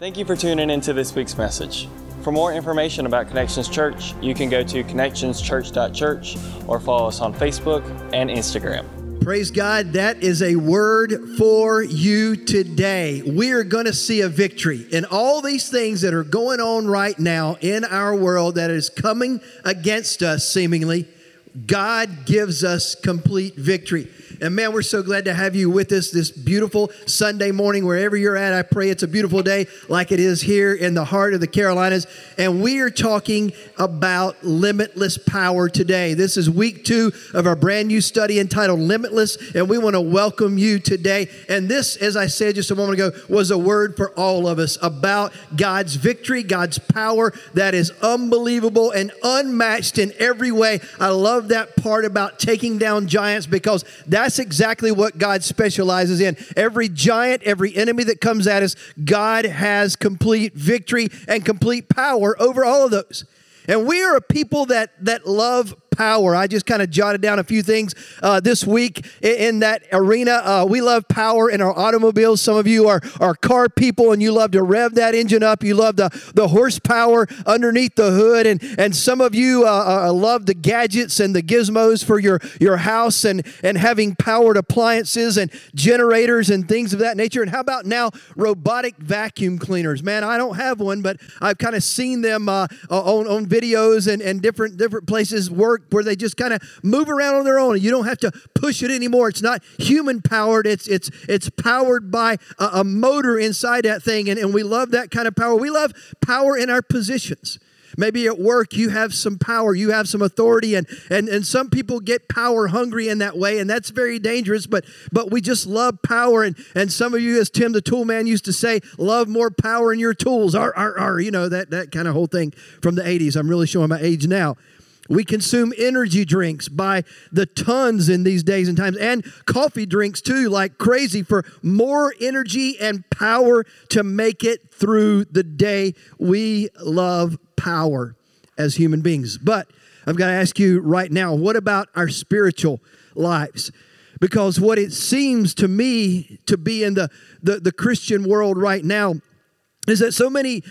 Thank you for tuning into this week's message. For more information about Connections Church, you can go to connectionschurch.church or follow us on Facebook and Instagram. Praise God. That is a word for you today. We are going to see a victory in all these things that are going on right now in our world that is coming against us, seemingly. God gives us complete victory. And man, we're so glad to have you with us this beautiful Sunday morning, wherever you're at. I pray it's a beautiful day like it is here in the heart of the Carolinas. And we are talking about limitless power today. This is week two of our brand new study entitled Limitless. And we want to welcome you today. And this, as I said just a moment ago, was a word for all of us about God's victory, God's power that is unbelievable and unmatched in every way. I love that part about taking down giants because that that's exactly what God specializes in. Every giant, every enemy that comes at us, God has complete victory and complete power over all of those. And we are a people that that love power. I just kind of jotted down a few things uh, this week in, in that arena. Uh, we love power in our automobiles. Some of you are, are car people and you love to rev that engine up. You love the, the horsepower underneath the hood. And, and some of you uh, uh love the gadgets and the gizmos for your, your house and, and having powered appliances and generators and things of that nature. And how about now robotic vacuum cleaners? Man, I don't have one, but I've kind of seen them uh, on, on videos and, and different, different places work where they just kind of move around on their own you don't have to push it anymore. It's not human powered, it's, it's, it's powered by a, a motor inside that thing. And, and we love that kind of power. We love power in our positions. Maybe at work you have some power, you have some authority, and, and, and some people get power hungry in that way, and that's very dangerous, but but we just love power. And, and some of you, as Tim the tool man used to say, love more power in your tools. Ar, ar, ar, you know, that, that kind of whole thing from the 80s. I'm really showing my age now. We consume energy drinks by the tons in these days and times, and coffee drinks too, like crazy, for more energy and power to make it through the day. We love power as human beings. But I've got to ask you right now what about our spiritual lives? Because what it seems to me to be in the, the, the Christian world right now is that so many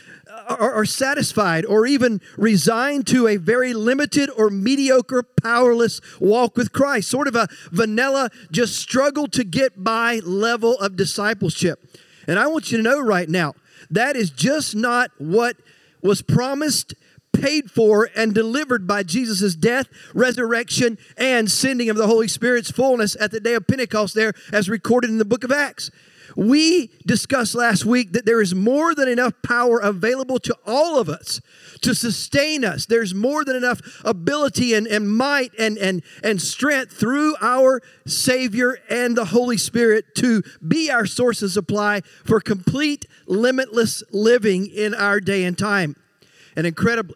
are, are satisfied or even resigned to a very limited or mediocre, powerless walk with Christ, sort of a vanilla, just struggle to get by level of discipleship. And I want you to know right now, that is just not what was promised paid for and delivered by Jesus' death, resurrection, and sending of the Holy Spirit's fullness at the day of Pentecost, there as recorded in the book of Acts. We discussed last week that there is more than enough power available to all of us to sustain us. There's more than enough ability and, and might and, and, and strength through our Savior and the Holy Spirit to be our source of supply for complete, limitless living in our day and time. And incredibly,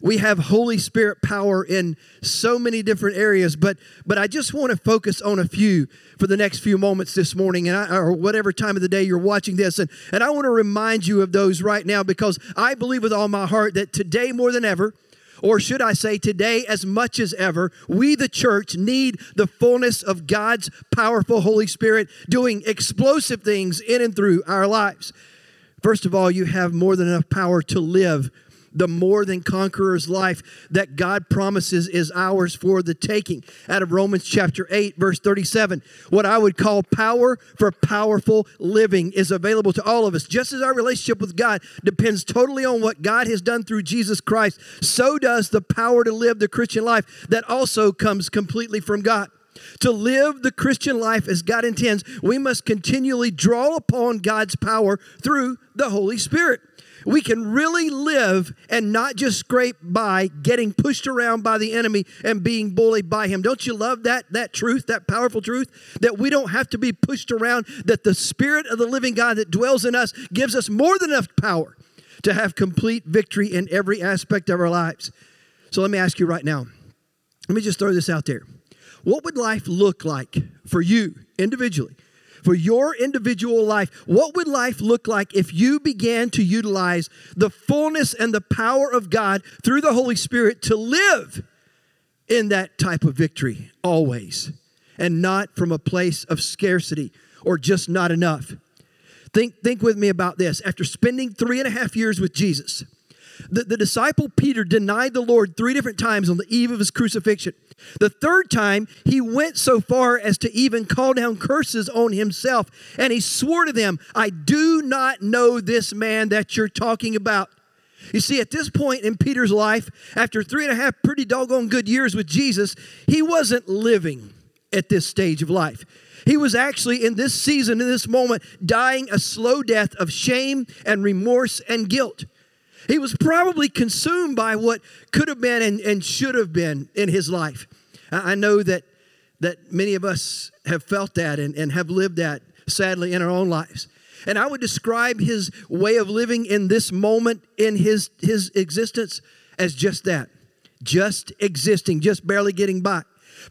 we have holy spirit power in so many different areas but but i just want to focus on a few for the next few moments this morning and I, or whatever time of the day you're watching this and, and i want to remind you of those right now because i believe with all my heart that today more than ever or should I say, today as much as ever, we, the church, need the fullness of God's powerful Holy Spirit doing explosive things in and through our lives. First of all, you have more than enough power to live the more than conqueror's life that God promises is ours for the taking. Out of Romans chapter 8, verse 37, what I would call power for powerful living is available to all of us. Just as our relationship with God depends totally on what God has done through Jesus Christ, so does the power to live the Christian life that also comes completely from God. To live the Christian life as God intends, we must continually draw upon God's power through the Holy Spirit we can really live and not just scrape by getting pushed around by the enemy and being bullied by him. Don't you love that that truth, that powerful truth that we don't have to be pushed around that the spirit of the living God that dwells in us gives us more than enough power to have complete victory in every aspect of our lives. So let me ask you right now. Let me just throw this out there. What would life look like for you individually for your individual life. What would life look like if you began to utilize the fullness and the power of God through the Holy Spirit to live in that type of victory always and not from a place of scarcity or just not enough? Think, think with me about this. After spending three and a half years with Jesus, the, the disciple Peter denied the Lord three different times on the eve of his crucifixion. The third time, he went so far as to even call down curses on himself. And he swore to them, I do not know this man that you're talking about. You see, at this point in Peter's life, after three and a half pretty doggone good years with Jesus, he wasn't living at this stage of life. He was actually in this season, in this moment, dying a slow death of shame and remorse and guilt. He was probably consumed by what could have been and, and should have been in his life. I know that, that many of us have felt that and, and have lived that, sadly, in our own lives. And I would describe his way of living in this moment in his, his existence as just that just existing, just barely getting by.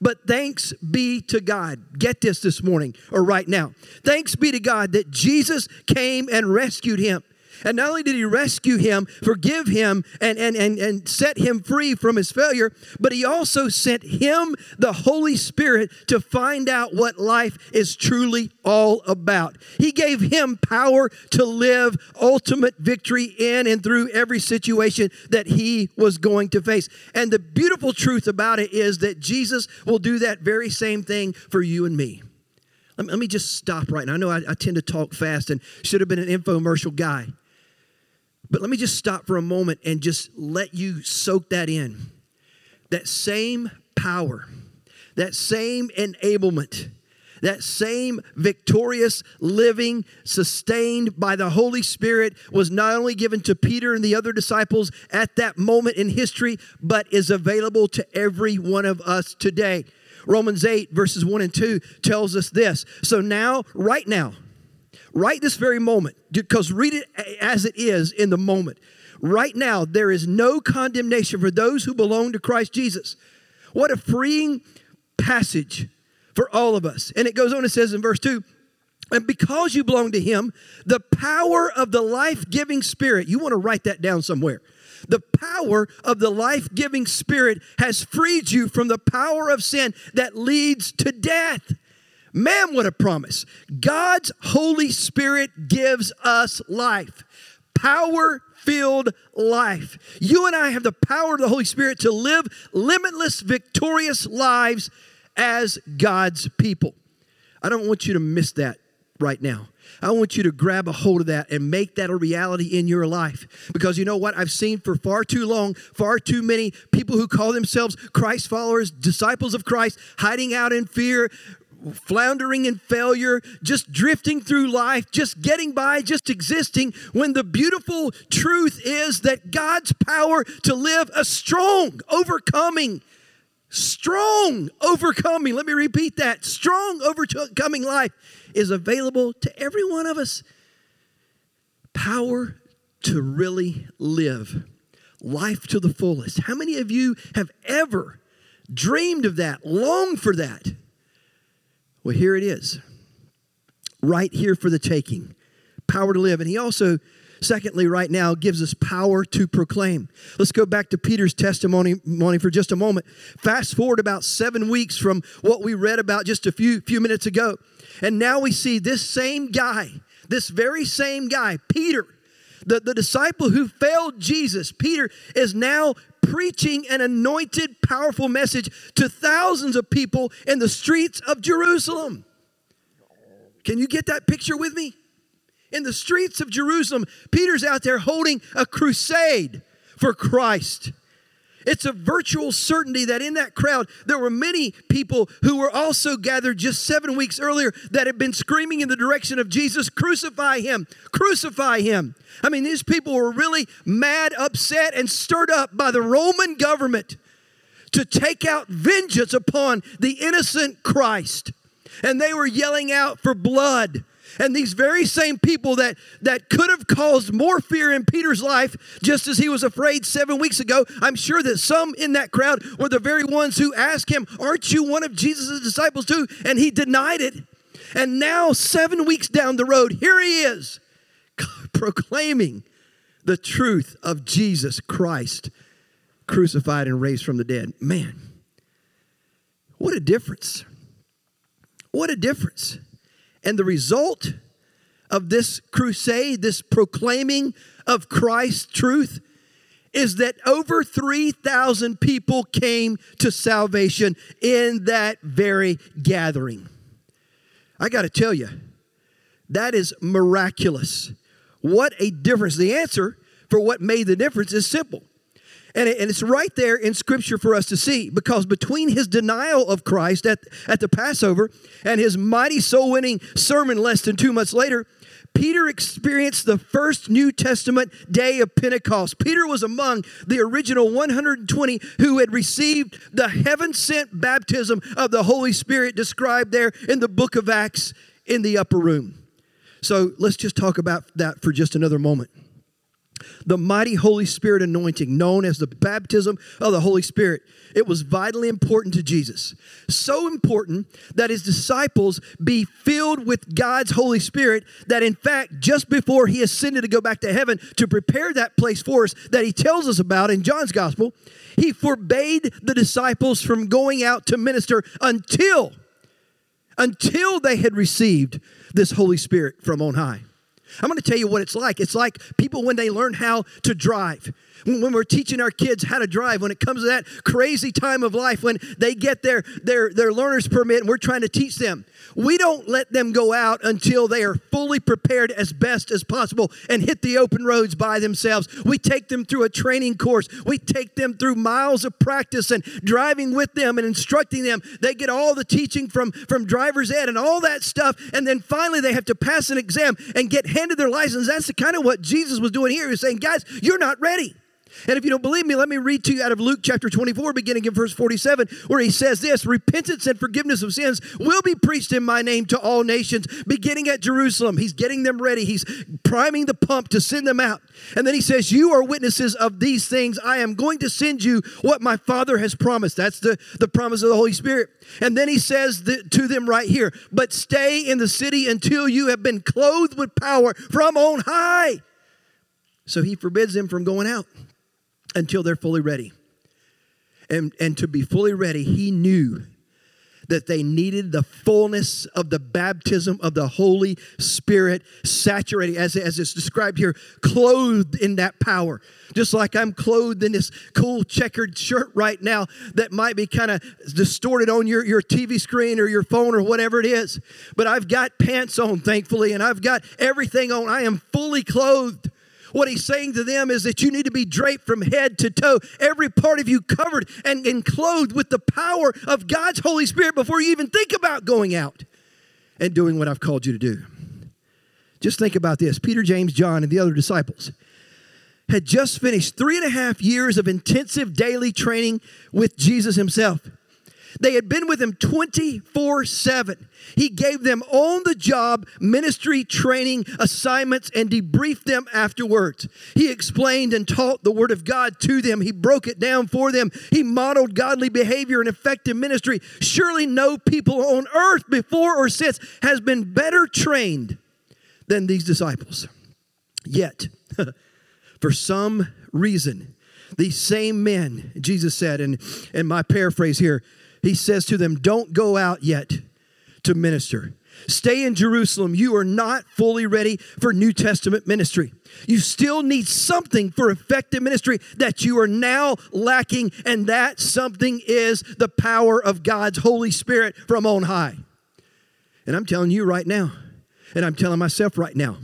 But thanks be to God. Get this this morning or right now. Thanks be to God that Jesus came and rescued him. And not only did he rescue him, forgive him, and, and, and, and set him free from his failure, but he also sent him the Holy Spirit to find out what life is truly all about. He gave him power to live ultimate victory in and through every situation that he was going to face. And the beautiful truth about it is that Jesus will do that very same thing for you and me. Let me, just stop right now. I know I, I tend to talk fast and should have been an infomercial guy. But let me just stop for a moment and just let you soak that in. That same power, that same enablement, that same victorious living, sustained by the Holy Spirit, was not only given to Peter and the other disciples at that moment in history, but is available to every one of us today. Romans 8, verses 1 and 2 tells us this. So now, right now, right this very moment, because read it as it is in the moment. Right now, there is no condemnation for those who belong to Christ Jesus. What a freeing passage for all of us. And it goes on, it says in verse 2 and because you belong to Him, the power of the life giving Spirit, you want to write that down somewhere. The power of the life giving Spirit has freed you from the power of sin that leads to death. Man, what a promise. God's Holy Spirit gives us life, power filled life. You and I have the power of the Holy Spirit to live limitless, victorious lives as God's people. I don't want you to miss that right now. I want you to grab a hold of that and make that a reality in your life. Because you know what? I've seen for far too long, far too many people who call themselves Christ followers, disciples of Christ, hiding out in fear, floundering in failure, just drifting through life, just getting by, just existing, when the beautiful truth is that God's power to live a strong, overcoming, strong, overcoming, let me repeat that, strong, overcoming life is available to every one of us. Power to really live life to the fullest. How many of you have ever dreamed of that, longed for that? Well, here it is, right here for the taking power to live. And he also, secondly, right now, gives us power to proclaim. Let's go back to Peter's testimony for just a moment. Fast forward about seven weeks from what we read about just a few, few minutes ago. And now we see this same guy, this very same guy, Peter, the, the disciple who failed Jesus, Peter, is now preaching an anointed, powerful message to thousands of people in the streets of Jerusalem. Can you get that picture with me? In the streets of Jerusalem, Peter's out there holding a crusade for Christ. It's a virtual certainty that in that crowd, there were many people who were also gathered just seven weeks earlier that had been screaming in the direction of Jesus, Crucify him, crucify him. I mean, these people were really mad, upset, and stirred up by the Roman government to take out vengeance upon the innocent Christ. And they were yelling out for blood and these very same people that, that could have caused more fear in Peter's life, just as he was afraid seven weeks ago, I'm sure that some in that crowd were the very ones who asked him, Aren't you one of Jesus' disciples too? And he denied it. And now, seven weeks down the road, here he is proclaiming the truth of Jesus Christ crucified and raised from the dead. Man, what a difference! What a difference. And the result of this crusade, this proclaiming of Christ's truth, is that over 3,000 people came to salvation in that very gathering. I got to tell you, that is miraculous. What a difference. The answer for what made the difference is simple. And, it, and it's right there in Scripture for us to see because between his denial of Christ at, at the Passover and his mighty soul winning sermon less than two months later, Peter experienced the first New Testament day of Pentecost. Peter was among the original 120 who had received the heaven sent baptism of the Holy Spirit described there in the book of Acts in the upper room. So let's just talk about that for just another moment the mighty Holy Spirit anointing, known as the baptism of the Holy Spirit. It was vitally important to Jesus. So important that his disciples be filled with God's Holy Spirit, that in fact, just before he ascended to go back to heaven to prepare that place for us that he tells us about in John's gospel, he forbade the disciples from going out to minister until until they had received this Holy Spirit from on high. I'm going to tell you what it's like. It's like people when they learn how to drive when we're teaching our kids how to drive, when it comes to that crazy time of life, when they get their, their, their learner's permit and we're trying to teach them, we don't let them go out until they are fully prepared as best as possible and hit the open roads by themselves. We take them through a training course, we take them through miles of practice and driving with them and instructing them. They get all the teaching from, from driver's ed and all that stuff, and then finally they have to pass an exam and get handed their license. That's the kind of what Jesus was doing here. He was saying, guys, you're not ready. And if you don't believe me, let me read to you out of Luke chapter 24, beginning in verse 47, where he says this Repentance and forgiveness of sins will be preached in my name to all nations, beginning at Jerusalem. He's getting them ready, he's priming the pump to send them out. And then he says, You are witnesses of these things. I am going to send you what my Father has promised. That's the, the promise of the Holy Spirit. And then he says to them right here, But stay in the city until you have been clothed with power from on high. So he forbids them from going out until they're fully ready. And, and to be fully ready, he knew that they needed the fullness of the baptism of the Holy Spirit, saturated, as, as it's described here, clothed in that power. Just like I'm clothed in this cool checkered shirt right now that might be kind of distorted on your, your TV screen or your phone or whatever it is. But I've got pants on, thankfully, and I've got everything on. I am fully clothed. What he's saying to them is that you need to be draped from head to toe, every part of you covered and, and clothed with the power of God's Holy Spirit before you even think about going out and doing what I've called you to do. Just think about this Peter, James, John, and the other disciples had just finished three and a half years of intensive daily training with Jesus himself. They had been with him 24 7. He gave them on the job ministry training assignments and debriefed them afterwards. He explained and taught the Word of God to them. He broke it down for them. He modeled godly behavior and effective ministry. Surely no people on earth before or since has been better trained than these disciples. Yet, for some reason, these same men, Jesus said, and, and my paraphrase here, he says to them, Don't go out yet to minister. Stay in Jerusalem. You are not fully ready for New Testament ministry. You still need something for effective ministry that you are now lacking, and that something is the power of God's Holy Spirit from on high. And I'm telling you right now, and I'm telling myself right now,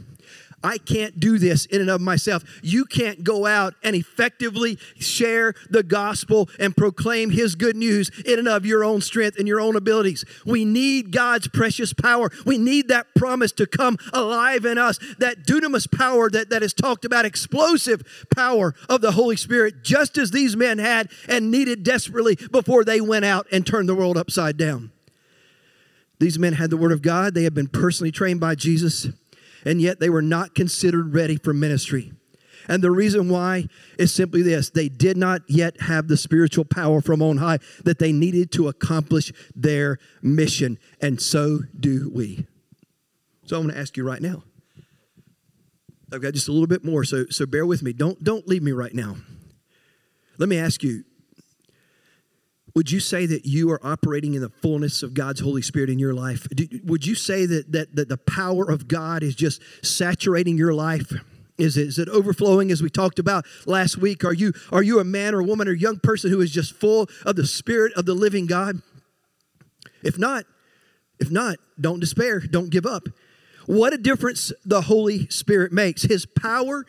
I can't do this in and of myself. You can't go out and effectively share the gospel and proclaim his good news in and of your own strength and your own abilities. We need God's precious power. We need that promise to come alive in us, that dunamis power that, that is talked about, explosive power of the Holy Spirit, just as these men had and needed desperately before they went out and turned the world upside down. These men had the Word of God, they had been personally trained by Jesus and yet they were not considered ready for ministry. And the reason why is simply this they did not yet have the spiritual power from on high that they needed to accomplish their mission. And so do we. So I'm going to ask you right now. I've got just a little bit more, so, so bear with me. Don't, don't leave me right now. Let me ask you Would you say that you are operating in the fullness of God's Holy Spirit in your life? Would you say that, that, that the power of God is just saturating your life? Is it, is it overflowing as we talked about last week? Are you, are you a man or a woman or young person who is just full of the Spirit of the living God? If not, if not, don't despair, don't give up. What a difference the Holy Spirit makes. His power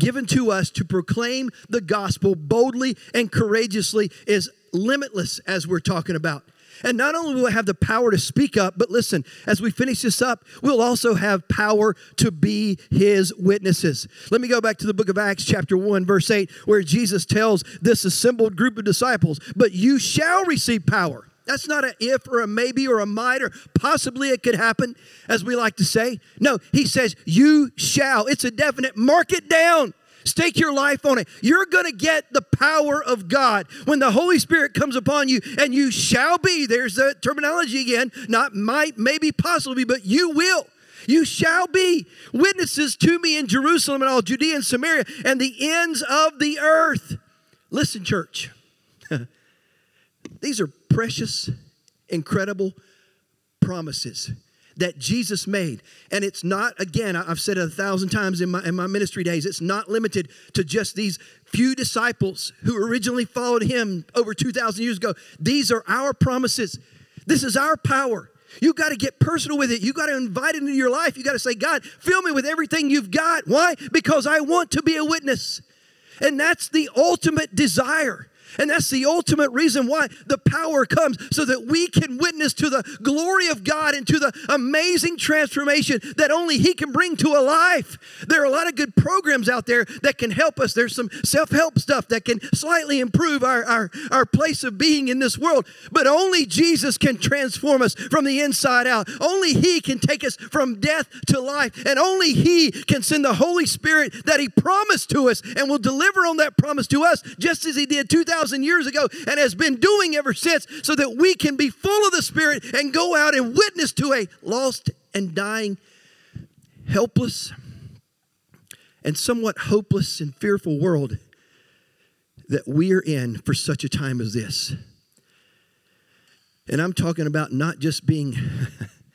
given to us to proclaim the gospel boldly and courageously is limitless, as we're talking about. And not only will we have the power to speak up, but listen, as we finish this up, we'll also have power to be his witnesses. Let me go back to the book of Acts, chapter 1, verse 8, where Jesus tells this assembled group of disciples, But you shall receive power. That's not an if or a maybe or a might or possibly it could happen, as we like to say. No, he says, You shall. It's a definite. Mark it down. Stake your life on it. You're going to get the power of God when the Holy Spirit comes upon you, and you shall be. There's the terminology again. Not might, maybe, possibly, but you will. You shall be witnesses to me in Jerusalem and all Judea and Samaria and the ends of the earth. Listen, church. These are precious, incredible promises that Jesus made. And it's not, again, I've said it a thousand times in my, in my ministry days, it's not limited to just these few disciples who originally followed him over 2,000 years ago. These are our promises. This is our power. You got to get personal with it. You got to invite it into your life. You got to say, God, fill me with everything you've got. Why? Because I want to be a witness. And that's the ultimate desire. And that's the ultimate reason why the power comes so that we can witness to the glory of God and to the amazing transformation that only He can bring to a life. There are a lot of good programs out there that can help us. There's some self help stuff that can slightly improve our, our, our place of being in this world. But only Jesus can transform us from the inside out. Only He can take us from death to life. And only He can send the Holy Spirit that He promised to us and will deliver on that promise to us just as He did 2,000 2,000 years ago and has been doing ever since so that we can be full of the Spirit and go out and witness to a lost and dying, helpless, and somewhat hopeless and fearful world that we're in for such a time as this. And I'm talking about not just being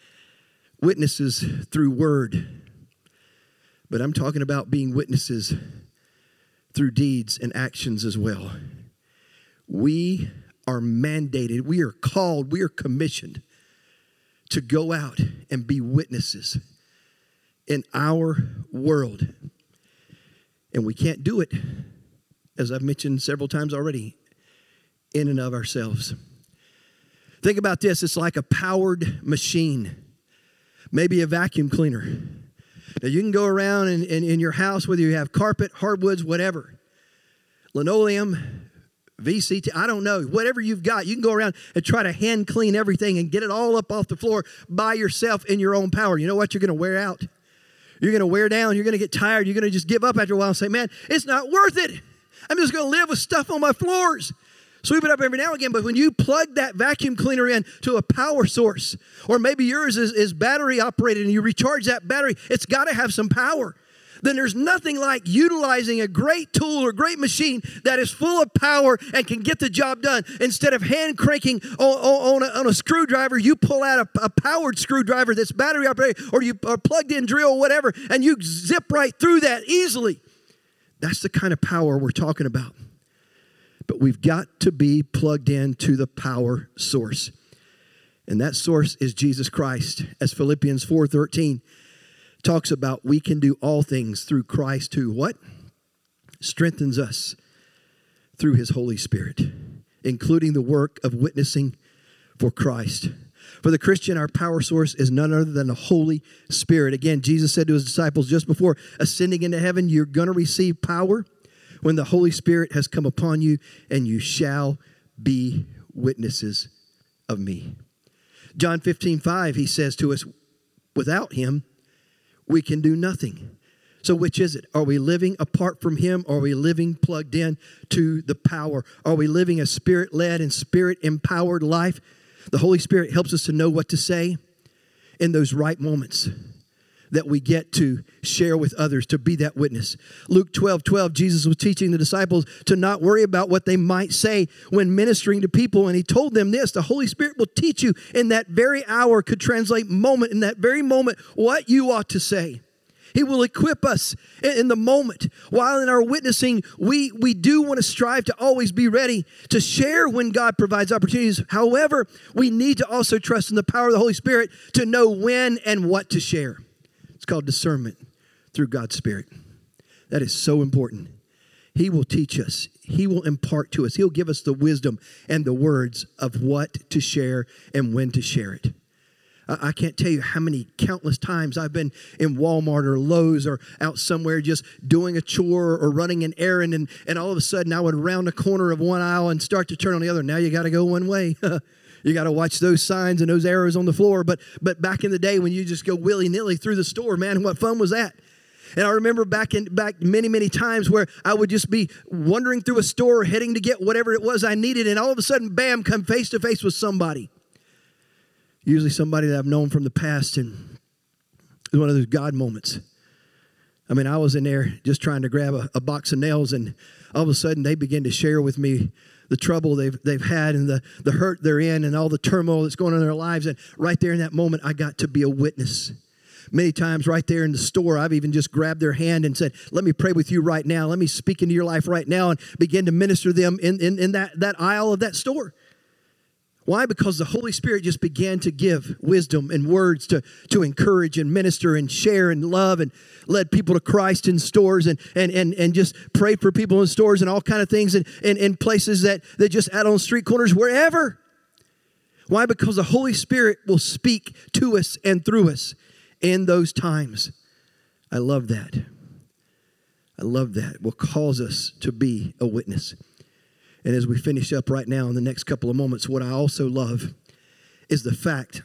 witnesses through word, but I'm talking about being witnesses through deeds and actions as well. We are mandated, we are called, we are commissioned to go out and be witnesses in our world. And we can't do it, as I've mentioned several times already, in and of ourselves. Think about this it's like a powered machine, maybe a vacuum cleaner. Now, you can go around in, in, in your house, whether you have carpet, hardwoods, whatever, linoleum, VCT, I don't know. Whatever you've got, you can go around and try to hand clean everything and get it all up off the floor by yourself in your own power. You know what? You're going to wear out. You're going to wear down. You're going to get tired. You're going to just give up after a while and say, man, it's not worth it. I'm just going to live with stuff on my floors. Sweep it up every now and again. But when you plug that vacuum cleaner in to a power source, or maybe yours is, is battery operated and you recharge that battery, it's got to have some power then there's nothing like utilizing a great tool or great machine that is full of power and can get the job done. Instead of hand cranking on, on, a, on a, screwdriver, you pull out a, a, powered screwdriver that's battery operated or you a plugged in drill, or whatever, and you zip right through that easily. That's the kind of power we're talking about. But we've got to be plugged in to the power source. And that source is Jesus Christ. As Philippians 4:13 talks about we can do all things through Christ who what? Strengthens us through his Holy Spirit, including the work of witnessing for Christ. For the Christian, our power source is none other than the Holy Spirit. Again, Jesus said to his disciples just before ascending into heaven, You're going to receive power when the Holy Spirit has come upon you, and you shall be witnesses of me. John 15, 5, he says to us, Without him, we can do nothing. So, which is it? Are we living apart from Him? Are we living plugged in to the power? Are we living a spirit led and spirit empowered life? The Holy Spirit helps us to know what to say in those right moments. That we get to share with others, to be that witness. Luke 12 12, Jesus was teaching the disciples to not worry about what they might say when ministering to people. And he told them this the Holy Spirit will teach you in that very hour, could translate moment, in that very moment, what you ought to say. He will equip us in the moment. While in our witnessing, we, we do want to strive to always be ready to share when God provides opportunities. However, we need to also trust in the power of the Holy Spirit to know when and what to share. It's called discernment through God's Spirit. That is so important. He will teach us, He will impart to us, He'll give us the wisdom and the words of what to share and when to share it. I can't tell you how many countless times I've been in Walmart or Lowe's or out somewhere just doing a chore or running an errand, and, and all of a sudden I would round the corner of one aisle and start to turn on the other. Now you got to go one way. you got to watch those signs and those arrows on the floor. But but back in the day when you just go willy nilly through the store, man, what fun was that? And I remember back in back many many times where I would just be wandering through a store, heading to get whatever it was I needed, and all of a sudden, bam, come face to face with somebody usually somebody that I've known from the past, and it's one of those God moments. I mean, I was in there just trying to grab a, a, box of nails, and all of a sudden they begin to share with me the trouble they've, they've had and the, the hurt they're in and all the turmoil that's going on in their lives. And right there in that moment, I got to be a witness. Many times, right there in the store, I've even just grabbed their hand and said, Let me pray with you right now. Let me speak into your life right now and begin to minister them in, in, in that, that aisle of that store. Why? Because the Holy Spirit just began to give wisdom and words to, to encourage and minister and share and love and led people to Christ in stores and, and, and, and just pray for people in stores and all kind of things and, and, and places that, that just out on street corners, wherever. Why? Because the Holy Spirit will speak to us and through us in those times. I love that. I love that. Will cause us to be a witness. And as we finish up right now in the next couple of moments, what I also love is the fact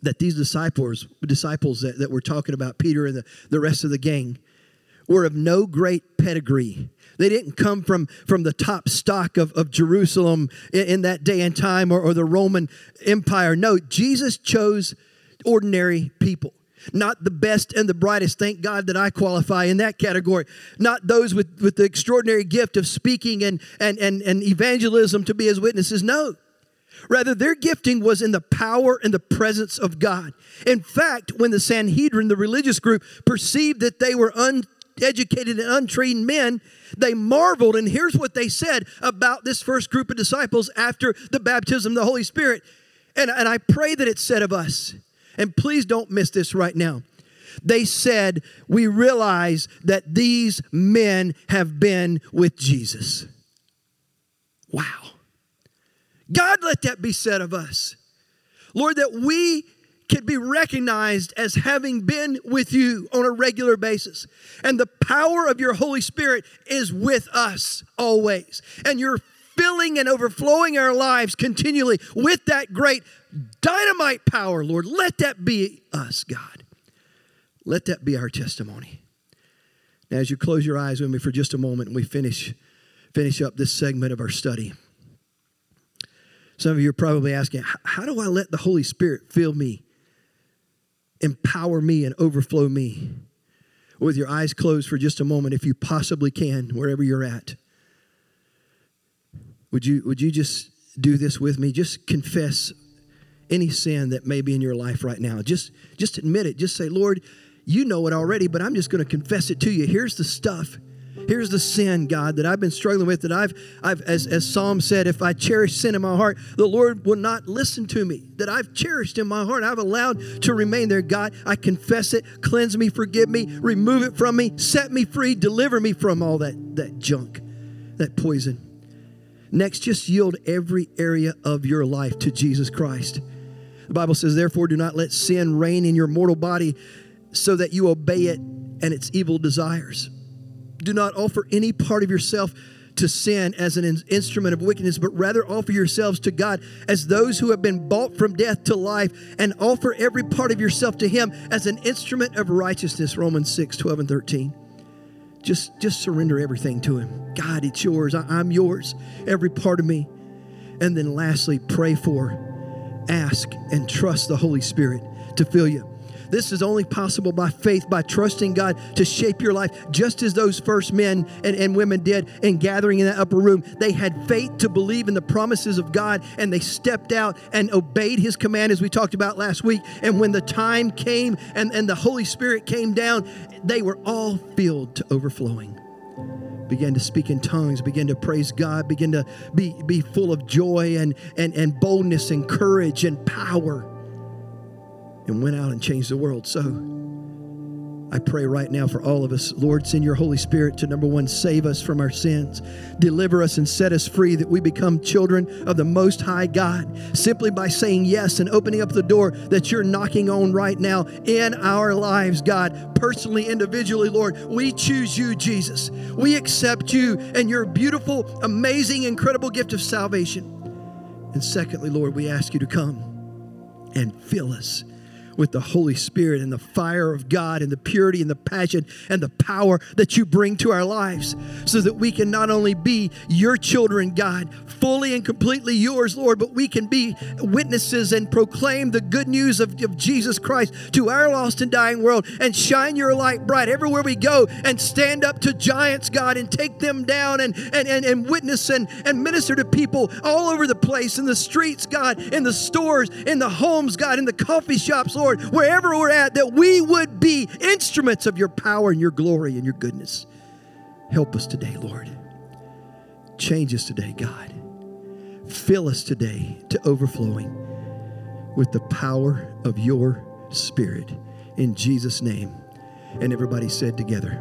that these disciples, disciples that, that we're talking about, Peter and the, the rest of the gang, were of no great pedigree. They didn't come from, from the top stock of, of Jerusalem in, in that day and time or, or the Roman Empire. No, Jesus chose ordinary people not the best and the brightest. Thank God that I qualify in that category. Not those with, with the extraordinary gift of speaking and, and, and, and evangelism to be as witnesses. No. Rather, their gifting was in the power and the presence of God. In fact, when the Sanhedrin, the religious group, perceived that they were uneducated and untrained men, they marveled. And here's what they said about this first group of disciples after the baptism of the Holy Spirit. And, and I pray that it's said of us. And please don't miss this right now. They said, We realize that these men have been with Jesus. Wow. God, let that be said of us. Lord, that we can be recognized as having been with you on a regular basis. And the power of your Holy Spirit is with us always. And you're filling and overflowing our lives continually with that great dynamite power, Lord. Let that be us, God. Let that be our testimony. Now, as you close your eyes with me for just a moment and we finish, finish up this segment of our study, some of you are probably asking, how do I let the Holy Spirit fill me, empower me, and overflow me? With your eyes closed for just a moment, if you possibly can, wherever you're at. Would you, would you just do this with me? Just confess any sin that may be in your life right now. Just, just admit it. Just say, Lord, you know it already, but I'm just going to confess it to you. Here's the stuff. Here's the sin, God, that I've been struggling with. That I've, I've as, as Psalm said, if I cherish sin in my heart, the Lord will not listen to me. That I've cherished in my heart, I've allowed to remain there. God, I confess it. Cleanse me, forgive me, remove it from me, set me free, deliver me from all that, that junk, that poison. Next, just yield every area of your life to Jesus Christ. The Bible says, Therefore, do not let sin reign in your mortal body so that you obey it and its evil desires. Do not offer any part of yourself to sin as an instrument of wickedness, but rather offer yourselves to God as those who have been bought from death to life, and offer every part of yourself to Him as an instrument of righteousness. Romans 6 12 and 13. Just, just surrender everything to Him. God, it's yours. I, I'm yours. Every part of me. And then lastly, pray for, ask, and trust the Holy Spirit to fill you. This is only possible by faith, by trusting God to shape your life, just as those first men and, and women did in gathering in that upper room. They had faith to believe in the promises of God and they stepped out and obeyed his command, as we talked about last week. And when the time came and, and the Holy Spirit came down, they were all filled to overflowing began to speak in tongues, began to praise God, began to be, be full of joy and, and, and boldness and courage and power, and went out and changed the world. So I pray right now for all of us. Lord, send your Holy Spirit to number one, save us from our sins, deliver us and set us free that we become children of the Most High God simply by saying yes and opening up the door that you're knocking on right now in our lives, God. Personally, individually, Lord, we choose you, Jesus. We accept you and your beautiful, amazing, incredible gift of salvation. And secondly, Lord, we ask you to come and fill us with the Holy Spirit and the fire of God and the purity and the passion and the power that you bring to our lives so that we can not only be your children, God, fully and completely yours, Lord, but we can be witnesses and proclaim the good news of, of Jesus Christ to our lost and dying world and shine your light bright everywhere we go and stand up to giants, God, and take them down and, and, and, and witness and, and minister to people all over the place in the streets, God, in the stores, in the homes, God, in the coffee shops, Lord Lord, wherever we're at, that we would be instruments of your power and your glory and your goodness. Help us today, Lord. Change us today, God. Fill us today to overflowing with the power of your Spirit. In Jesus' name. And everybody said together,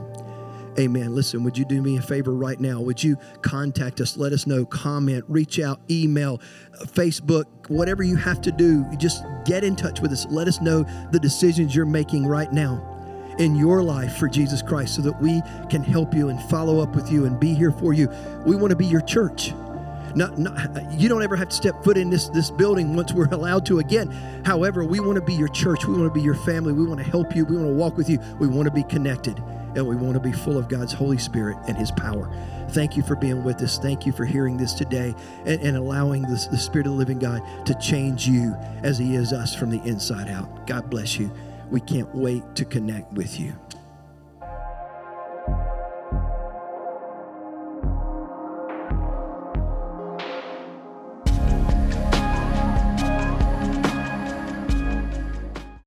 Amen. Listen, would you do me a favor right now? Would you contact us? Let us know, comment, reach out, email, Facebook, whatever you have to do. Just get in touch with us. Let us know the decisions you're making right now in your life for Jesus Christ so that we can help you and follow up with you and be here for you. We want to be your church. Not, not, you don't ever have to step foot in this, this building once we're allowed to again. However, we want to be your church. We want to be your family. We want to help you. We want to walk with you. We want to be connected and we want to be full of God's Holy Spirit and His power. Thank you for being with us. Thank you for hearing this today and, and allowing the, the Spirit of the living God to change you as He is us from the inside out. God bless you. We can't wait to connect with you.